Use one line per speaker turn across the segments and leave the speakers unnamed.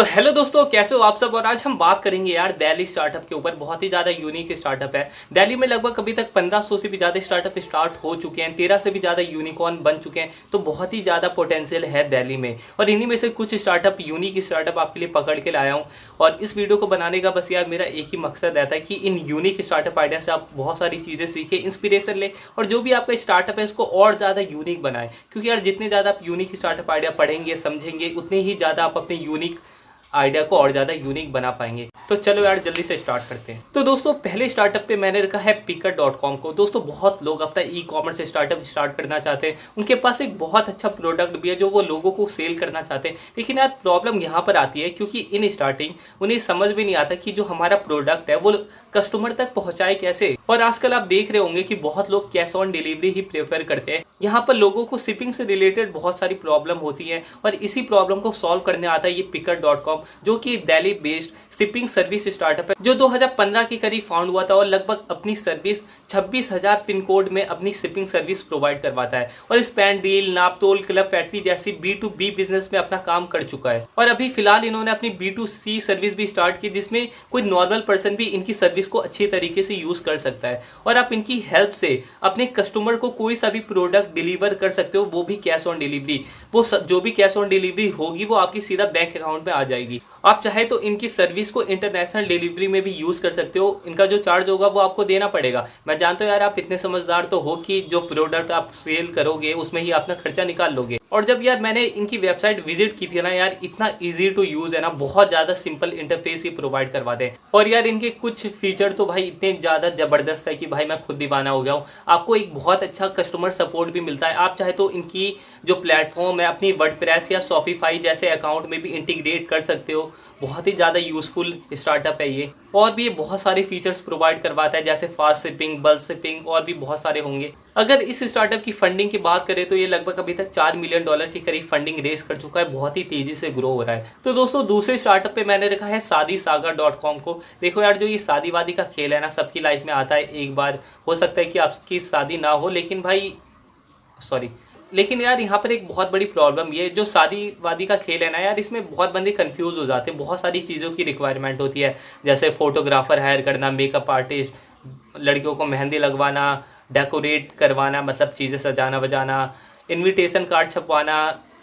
तो हेलो दोस्तों, कैसे हो आप सब? और आज हम बात करेंगे यार दिल्ली स्टार्टअप के ऊपर। बहुत ही ज़्यादा यूनिक स्टार्टअप है। दिल्ली में लगभग अभी तक 1500 से भी ज़्यादा स्टार्टअप स्टार्ट हो चुके हैं। तेरह से भी ज़्यादा यूनिकॉर्न बन चुके हैं। तो बहुत ही ज़्यादा पोटेंशियल है दिल्ली में। और इन्हीं में से कुछ स्टार्टअप यूनिक स्टार्टअप आपके लिए पकड़ के लाया हूँ। और इस वीडियो को बनाने का बस यार मेरा एक ही मकसद रहता है कि इन यूनिक स्टार्टअप आइडिया से आप बहुत सारी चीज़ें सीखे इंस्पिरेशन ले। और जो भी आपका स्टार्टअप है, उसको और ज़्यादा यूनिक बनाए। क्योंकि यार जितने ज़्यादा आप यूनिक स्टार्टअप आइडिया पढ़ेंगे, समझेंगे, उतने ही ज़्यादा आप अपने यूनिक आइडिया को और ज़्यादा यूनिक बना पाएँगे। तो चलो यार, जल्दी से स्टार्ट करते हैं। तो दोस्तों, पहले स्टार्टअप पे मैंने रखा है पिकर डॉट कॉम को। दोस्तों, बहुत लोग अपना ई कॉमर्स स्टार्टअप स्टार्ट करना चाहते हैं। उनके पास एक बहुत अच्छा प्रोडक्ट भी है जो वो लोगों को सेल करना चाहते हैं। लेकिन यार प्रॉब्लम यहाँ पर आती है क्योंकि इन स्टार्टिंग उन्हें समझ भी नहीं आता कि जो हमारा प्रोडक्ट है, वो कस्टमर तक पहुँचाए कैसे। और आजकल आप देख रहे होंगे कि बहुत लोग कैश ऑन डिलीवरी ही प्रेफर करते हैं। यहाँ पर लोगों को शिपिंग से रिलेटेड बहुत सारी प्रॉब्लम होती है। और इसी प्रॉब्लम को सॉल्व करने आता है ये पिकर डॉट कॉम जो कि Delhi based shipping service startup है जो 2015 के करीब फाउंड हुआ था और लगभग अपनी सर्विस 26,000 पिन कोड में अपनी शिपिंग सर्विस प्रोवाइड करवाता है। और span deal Naaptol club factory जैसी बी टू बी बिज़नेस में अपना काम कर चुका है। और अभी फ़िलहाल इन्होंने अपनी बी टू सी सर्विस भी स्टार्ट की जिसमें कोई नॉर्मल पर्सन भी इनकी सर्विस को अच्छी तरीके से यूज़ कर सकता है। और आप इनकी हेल्प से अपने कस्टमर को कोई सा भी प्रोडक्ट डिलीवर कर सकते हो वो भी कैश ऑन डिलीवरी वो जो भी कैश ऑन डिलीवरी होगी वो आपकी सीधा बैंक अकाउंट में आ जाएगी। आप चाहे तो इनकी सर्विस को इंटरनेशनल डिलीवरी में भी यूज़ कर सकते हो। इनका जो चार्ज होगा वो आपको देना पड़ेगा। मैं जानता हूँ यार, आप इतने समझदार तो हो कि जो प्रोडक्ट आप सेल करोगे, उसमें ही अपना खर्चा निकाल लोगे। और जब यार मैंने इनकी वेबसाइट विज़िट की थी ना यार, इतना इजी टू यूज़ है ना, बहुत ज़्यादा सिंपल इंटरफेस ही प्रोवाइड करवाते हैं और यार इनके कुछ फीचर तो भाई इतने ज़्यादा ज़बरदस्त है कि भाई मैं खुद दीवाना हो गया हूँ। आपको एक बहुत अच्छा कस्टमर सपोर्ट भी मिलता है। आप चाहे तो इनकी जो प्लेटफॉर्म है, अपनी वर्ड या सॉफीफाई जैसे अकाउंट में भी इंटीग्रेट कर सकते हो। बहुत ही ज़्यादा यूजफुल स्टार्टअप है ये। और भी बहुत सारे फीचर्स प्रोवाइड करवाता है, जैसे फास्ट शिपिंग बल्क शिपिंग और भी बहुत सारे होंगे। अगर इस स्टार्टअप की फंडिंग की बात करें तो ये लगभग अभी तक चार मिलियन डॉलर के करीब फंडिंग रेस कर चुका है। बहुत ही तेज़ी से ग्रो हो रहा है। तो दोस्तों, दूसरे स्टार्टअप पे मैंने रखा है शादी सागर डॉट कॉम को। देखो यार, जो ये शादी वादी का खेल है ना, सबकी लाइफ में आता है। एक बार हो सकता है कि आपकी शादी ना हो, लेकिन भाई सॉरी लेकिन यार, यहाँ पर एक बहुत बड़ी प्रॉब्लम ये, जो शादी वादी का खेल है ना यार, इसमें बहुत बंदे कंफ्यूज हो जाते हैं। बहुत सारी चीज़ों की रिक्वायरमेंट होती है। जैसे फोटोग्राफर हायर करना मेकअप आर्टिस्ट लड़कियों को मेहंदी लगवाना डेकोरेट करवाना मतलब चीज़ें सजाना बजाना इनविटेशन कार्ड छपवाना,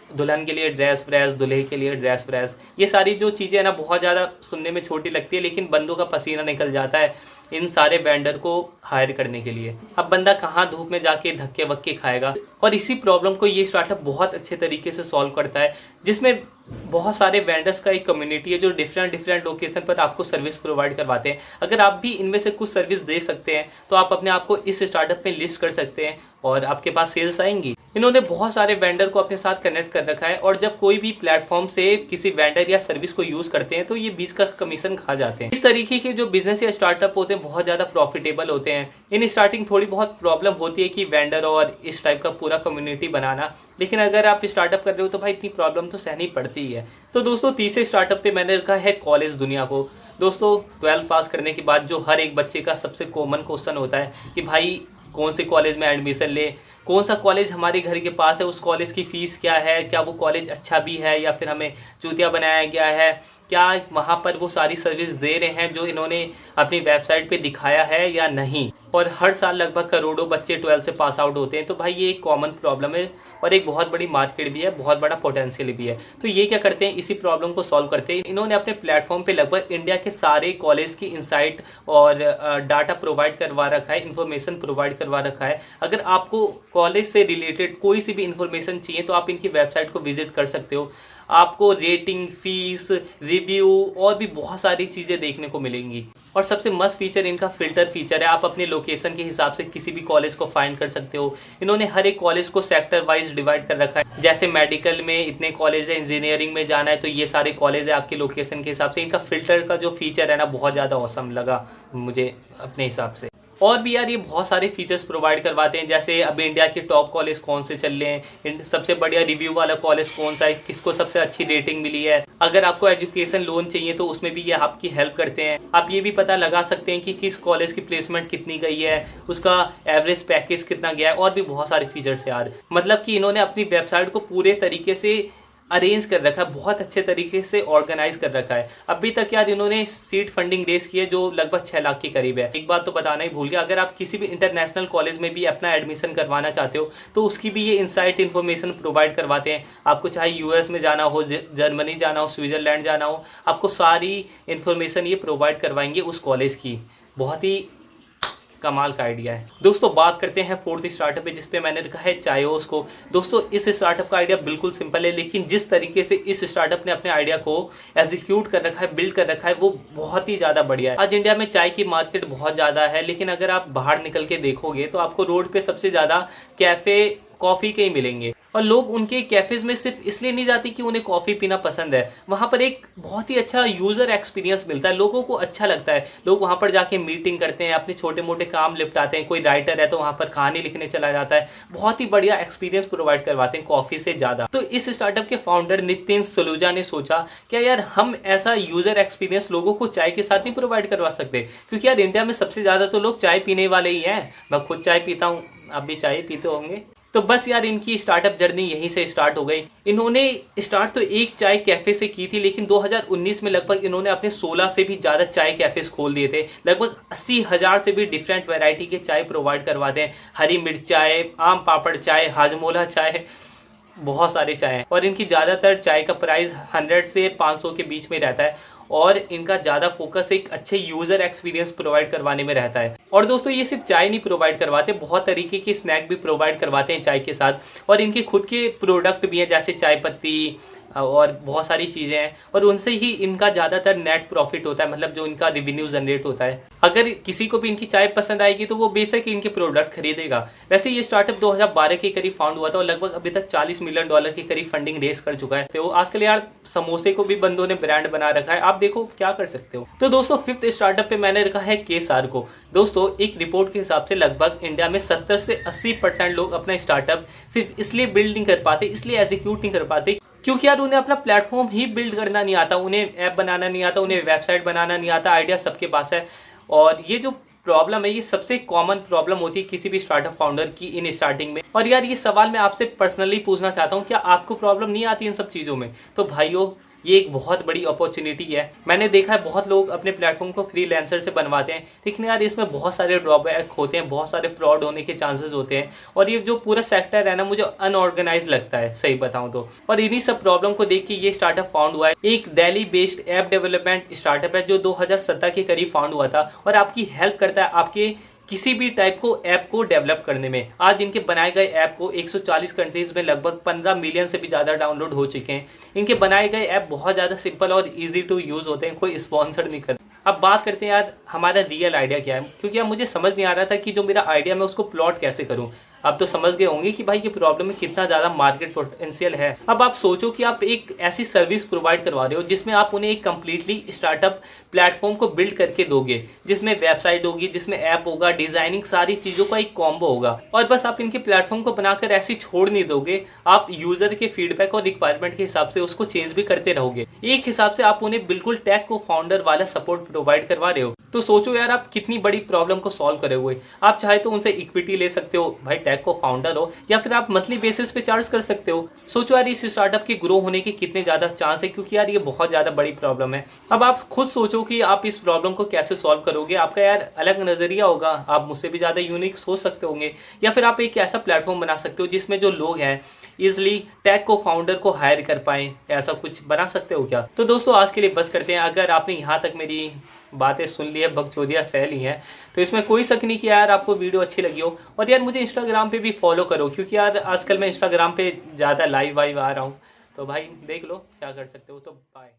दुल्हन के लिए ड्रेस व्रेस दुल्हे के लिए ड्रेस व्रेस ये सारी जो चीज़ें है ना, बहुत ज़्यादा सुनने में छोटी लगती है, लेकिन बंदों का पसीना निकल जाता है इन सारे वेंडर को हायर करने के लिए। अब बंदा कहाँ धूप में जाके धक्के वक्के खाएगा? और इसी प्रॉब्लम को ये स्टार्टअप बहुत अच्छे तरीके से सॉल्व करता है, जिसमें बहुत सारे वेंडर्स का एक कम्युनिटी है जो डिफरेंट डिफरेंट लोकेशन पर आपको सर्विस प्रोवाइड करवाते हैं। अगर आप भी इनमें से कुछ सर्विस दे सकते हैं तो आप अपने आप को इस स्टार्टअप में लिस्ट कर सकते हैं और आपके पास सेल्स आएँगी। इन्होंने बहुत सारे वेंडर को अपने साथ कनेक्ट कर रखा है और जब कोई भी प्लेटफॉर्म से किसी वेंडर या सर्विस को यूज़ करते हैं तो ये बीच का कमीशन खा जाते हैं। इस तरीके के जो बिज़नेस या स्टार्टअप होते हैं, बहुत ज़्यादा प्रॉफिटेबल होते हैं। इन स्टार्टिंग थोड़ी बहुत प्रॉब्लम होती है कि वेंडर और इस टाइप का पूरा कम्युनिटी बनाना। लेकिन अगर आप स्टार्टअप कर रहे हो तो भाई इतनी प्रॉब्लम तो सहनी पड़ती ही है। तो दोस्तों, तीसरे स्टार्टअप पे मैंने रखा है कॉलेज दुनिया को। दोस्तों ट्वेल्थ पास करने के बाद जो हर एक बच्चे का सबसे कॉमन क्वेश्चन होता है कि भाई, कौन से कॉलेज में एडमिशन ले? कौन सा कॉलेज हमारे घर के पास है? उस कॉलेज की फ़ीस क्या है? क्या वो कॉलेज अच्छा भी है या फिर हमें चूतिया बनाया गया है? क्या वहाँ पर वो सारी सर्विस दे रहे हैं जो इन्होंने अपनी वेबसाइट पे दिखाया है या नहीं? और हर साल लगभग करोड़ों बच्चे ट्वेल्थ से पास आउट होते हैं। तो भाई, ये एक कॉमन प्रॉब्लम है और एक बहुत बड़ी मार्केट भी है, बहुत बड़ा पोटेंशियल भी है। तो ये क्या करते हैं? इसी प्रॉब्लम को सॉल्व करते हैं। इन्होंने अपने प्लेटफॉर्म पे लगभग इंडिया के सारे कॉलेज की इंसाइट और डाटा प्रोवाइड करवा रखा है इन्फॉर्मेशन प्रोवाइड करवा रखा है। अगर आपको कॉलेज से रिलेटेड कोई सी भी इन्फॉर्मेशन चाहिए तो आप इनकी वेबसाइट को विज़िट कर सकते हो। आपको रेटिंग फ़ीस रिव्यू और भी बहुत सारी चीज़ें देखने को मिलेंगी। और सबसे मस्त फीचर इनका फ़िल्टर फीचर है। आप अपने लोकेशन के हिसाब से किसी भी कॉलेज को फाइंड कर सकते हो। इन्होंने हर एक कॉलेज को सेक्टर वाइज डिवाइड कर रखा है। जैसे मेडिकल में इतने कॉलेज है इंजीनियरिंग में जाना है तो ये सारे कॉलेज है आपके लोकेशन के हिसाब से। इनका फ़िल्टर का जो फीचर है ना, बहुत ज़्यादा औसम लगा मुझे अपने हिसाब से। और भी यार ये बहुत सारे फीचर्स प्रोवाइड करवाते हैं, जैसे अभी इंडिया के टॉप कॉलेज कौन से चल रहे हैं सबसे बढ़िया रिव्यू वाला कॉलेज कौन सा है, किसको सबसे अच्छी रेटिंग मिली है। अगर आपको एजुकेशन लोन चाहिए तो उसमें भी ये आपकी हेल्प करते हैं। आप ये भी पता लगा सकते हैं कि किस कॉलेज की प्लेसमेंट कितनी गई है, उसका एवरेज पैकेज कितना गया है, और भी बहुत सारे फीचर्स यार। मतलब कि इन्होंने अपनी वेबसाइट को पूरे तरीके से अरेंज कर रखा है, बहुत अच्छे तरीके से ऑर्गेनाइज कर रखा है। अभी तक यार इन्होंने सीट फंडिंग रेस की है जो लगभग छह लाख के करीब है। एक बात तो बताना ही भूल गया, अगर आप किसी भी इंटरनेशनल कॉलेज में भी अपना एडमिशन करवाना चाहते हो तो उसकी भी ये इनसाइट इन्फॉर्मेशन प्रोवाइड करवाते हैं। आपको चाहे यूएस में जाना हो जर्मनी जाना हो स्विट्जरलैंड जाना हो, आपको सारी इन्फॉर्मेशन ये प्रोवाइड करवाएँगे उस कॉलेज की। बहुत ही कमाल का आइडिया है। दोस्तों, बात करते हैं फोर्थ स्टार्टअप पे, जिसपे मैंने लिखा है चायोस को। दोस्तों, इस स्टार्टअप का आइडिया बिल्कुल सिंपल है, लेकिन जिस तरीके से इस स्टार्टअप ने अपने आइडिया को एग्जीक्यूट कर रखा है बिल्ड कर रखा है, वो बहुत ही ज़्यादा बढ़िया है। आज इंडिया में चाय की मार्केट बहुत ज़्यादा है, लेकिन अगर आप बाहर निकल के देखोगे तो आपको रोड पे सबसे ज़्यादा कैफ़े कॉफ़ी के ही मिलेंगे। और लोग उनके कैफेज में सिर्फ़ इसलिए नहीं जाते कि उन्हें कॉफ़ी पीना पसंद है। वहाँ पर एक बहुत ही अच्छा यूज़र एक्सपीरियंस मिलता है। लोगों को अच्छा लगता है। लोग वहाँ पर जाके मीटिंग करते हैं, अपने छोटे मोटे काम निपटाते हैं। कोई राइटर है तो वहाँ पर कहानी लिखने चला जाता है। बहुत ही बढ़िया एक्सपीरियंस प्रोवाइड करवाते हैं कॉफ़ी से ज़्यादा। तो इस स्टार्टअप के फाउंडर नितिन सलूजा ने सोचा, क्या यार, हम ऐसा यूज़र एक्सपीरियंस लोगों को चाय के साथ नहीं प्रोवाइड करवा सकते? क्योंकि यार इंडिया में सबसे ज़्यादा तो लोग चाय पीने वाले ही हैं। मैं खुद चाय पीता हूँ। आप भी चाय पीते होंगे? तो बस यार इनकी स्टार्टअप जर्नी यहीं से स्टार्ट हो गई। इन्होंने स्टार्ट तो एक चाय कैफ़े से की थी, लेकिन 2019 में लगभग इन्होंने अपने 16 से भी ज़्यादा चाय कैफ़े खोल दिए थे। लगभग अस्सी हज़ार से भी डिफरेंट वैरायटी के चाय प्रोवाइड करवाते हैं। हरी मिर्च चाय, आम पापड़ चाय, हाजमोला चाय, बहुत सारे चाय हैं। और इनकी ज़्यादातर चाय का प्राइस 100 से 500 के बीच में रहता है। और इनका ज़्यादा फोकस एक अच्छे यूज़र एक्सपीरियंस प्रोवाइड करवाने में रहता है। और दोस्तों, ये सिर्फ़ चाय नहीं प्रोवाइड करवाते, बहुत तरीके के स्नैक भी प्रोवाइड करवाते हैं चाय के साथ। और इनके खुद के प्रोडक्ट भी हैं, जैसे चाय पत्ती और बहुत सारी चीज़ें हैं, और उनसे ही इनका ज़्यादातर नेट प्रॉफिट होता है मतलब जो इनका रिवेन्यू जनरेट होता है। अगर किसी को भी इनकी चाय पसंद आएगी तो वो बेशक इनके प्रोडक्ट खरीदेगा। वैसे ये स्टार्टअप 2012 के करीब फाउंड हुआ था, और लगभग अभी तक 40 मिलियन डॉलर के करीब फंडिंग रेस कर चुका है। तो आजकल यार, समोसे को भी बंदों ने ब्रांड बना रखा है। आप देखो, क्या कर सकते हो। तो दोस्तों फिफ्थ स्टार्टअप पे मैंने रखा है के को। दोस्तों, एक रिपोर्ट के हिसाब से लगभग इंडिया में सत्तर से अस्सी लोग अपना स्टार्टअप सिर्फ़ इसलिए बिल्ड नहीं कर पाते, इसलिए एग्जीक्यूट नहीं कर पाते। क्योंकि यार उन्हें अपना प्लेटफॉर्म ही बिल्ड करना नहीं आता, उन्हें ऐप बनाना नहीं आता, उन्हें वेबसाइट बनाना नहीं आता आइडिया सबके पास है। और ये जो प्रॉब्लम है, ये सबसे कॉमन प्रॉब्लम होती है किसी भी स्टार्टअप फाउंडर की इन स्टार्टिंग में। और यार ये सवाल मैं आपसे पर्सनली पूछना चाहता हूँ, क्या आपको प्रॉब्लम नहीं आती इन सब चीज़ों में? तो भाइयों ये एक बहुत बड़ी अपॉर्चुनिटी है। मैंने देखा है बहुत लोग अपने प्लेटफॉर्म को फ्री से बनवाते हैं। लेकिन यार, इसमें बहुत सारे ड्रॉबैक होते हैं, बहुत सारे फ्रॉड होने के चांसेस होते हैं। और ये जो पूरा सेक्टर है ना, मुझे अनऑर्गेनाइज लगता है, सही बताऊँ तो। और इन्हीं सब प्रॉब्लम को देख के ये स्टार्टअप फाउंड हुआ है। एक Delhi based app development startup है, जो 2017 के करीब फाउंड हुआ था। और आपकी हेल्प करता है, आपके किसी भी टाइप को ऐप को डेवलप करने में। आज इनके बनाए गए ऐप को 140 कंट्रीज़ में लगभग 15 मिलियन से भी ज़्यादा डाउनलोड हो चुके हैं। इनके बनाए गए ऐप बहुत ज़्यादा सिंपल और इजी टू यूज़ होते हैं, कोई स्पॉन्सर नहीं करते। अब बात करते हैं यार, हमारा रियल आइडिया क्या है? क्योंकि अब मुझे समझ नहीं आ रहा था कि जो मेरा आइडिया मैं उसको प्लॉट कैसे करूँ? अब तो समझ गए होंगे कि भाई ये प्रॉब्लम में कितना ज़्यादा मार्केट पोटेंशियल है। अब आप सोचो कि आप एक ऐसी सर्विस प्रोवाइड करवा रहे हो जिसमें आप उन्हें एक कंप्लीटली स्टार्टअप प्लेटफॉर्म को बिल्ड करके दोगे, जिसमें वेबसाइट होगी, जिसमें ऐप होगा डिज़ाइनिंग सारी चीज़ों का एक कॉम्बो होगा। और बस आप इनके प्लेटफॉर्म को बनाकर ऐसे छोड़ नहीं दोगे। आप यूज़र के फीडबैक और रिक्वायरमेंट के हिसाब से उसको चेंज भी करते रहोगे। एक हिसाब से आप उन्हें बिल्कुल टैक को फाउंडर वाला सपोर्ट प्रोवाइड करवा रहे हो। तो सोचो यार आप कितनी बड़ी प्रॉब्लम को सॉल्व करे हुए। आप चाहे तो उनसे इक्विटी ले सकते हो। भाई टैग को फाउंडर हो, या फिर आप मंथली बेसिस पे चार्ज कर सकते हो। सोचो यार, इस स्टार्टअप के ग्रो होने के कितने ज़्यादा चांस है, क्योंकि यार ये बहुत ज़्यादा बड़ी प्रॉब्लम है। अब आप खुद सोचो कि आप इस प्रॉब्लम को कैसे सॉल्व करोगे। आपका यार अलग नज़रिया होगा। आप मुझसे भी ज़्यादा यूनिक सोच सकते होंगे। या फिर आप एक ऐसा प्लेटफॉर्म बना सकते हो, जिसमें जो लोग हैं इजिली टैग को फाउंडर को हायर कर पाए। ऐसा कुछ बना सकते हो क्या? तो दोस्तों, आज के लिए बस करते हैं। अगर आपने यहाँ तक मेरी बातें सुन ली है बगचौदिया सह ली है। तो इसमें कोई शक नहीं कि यार आपको वीडियो अच्छी लगी हो। और यार मुझे इंस्टाग्राम पे भी फॉलो करो, क्योंकि यार आजकल मैं इंस्टाग्राम पे ज़्यादा लाइव वाइव आ रहा हूँ। तो भाई देख लो, क्या कर सकते हो तो बाय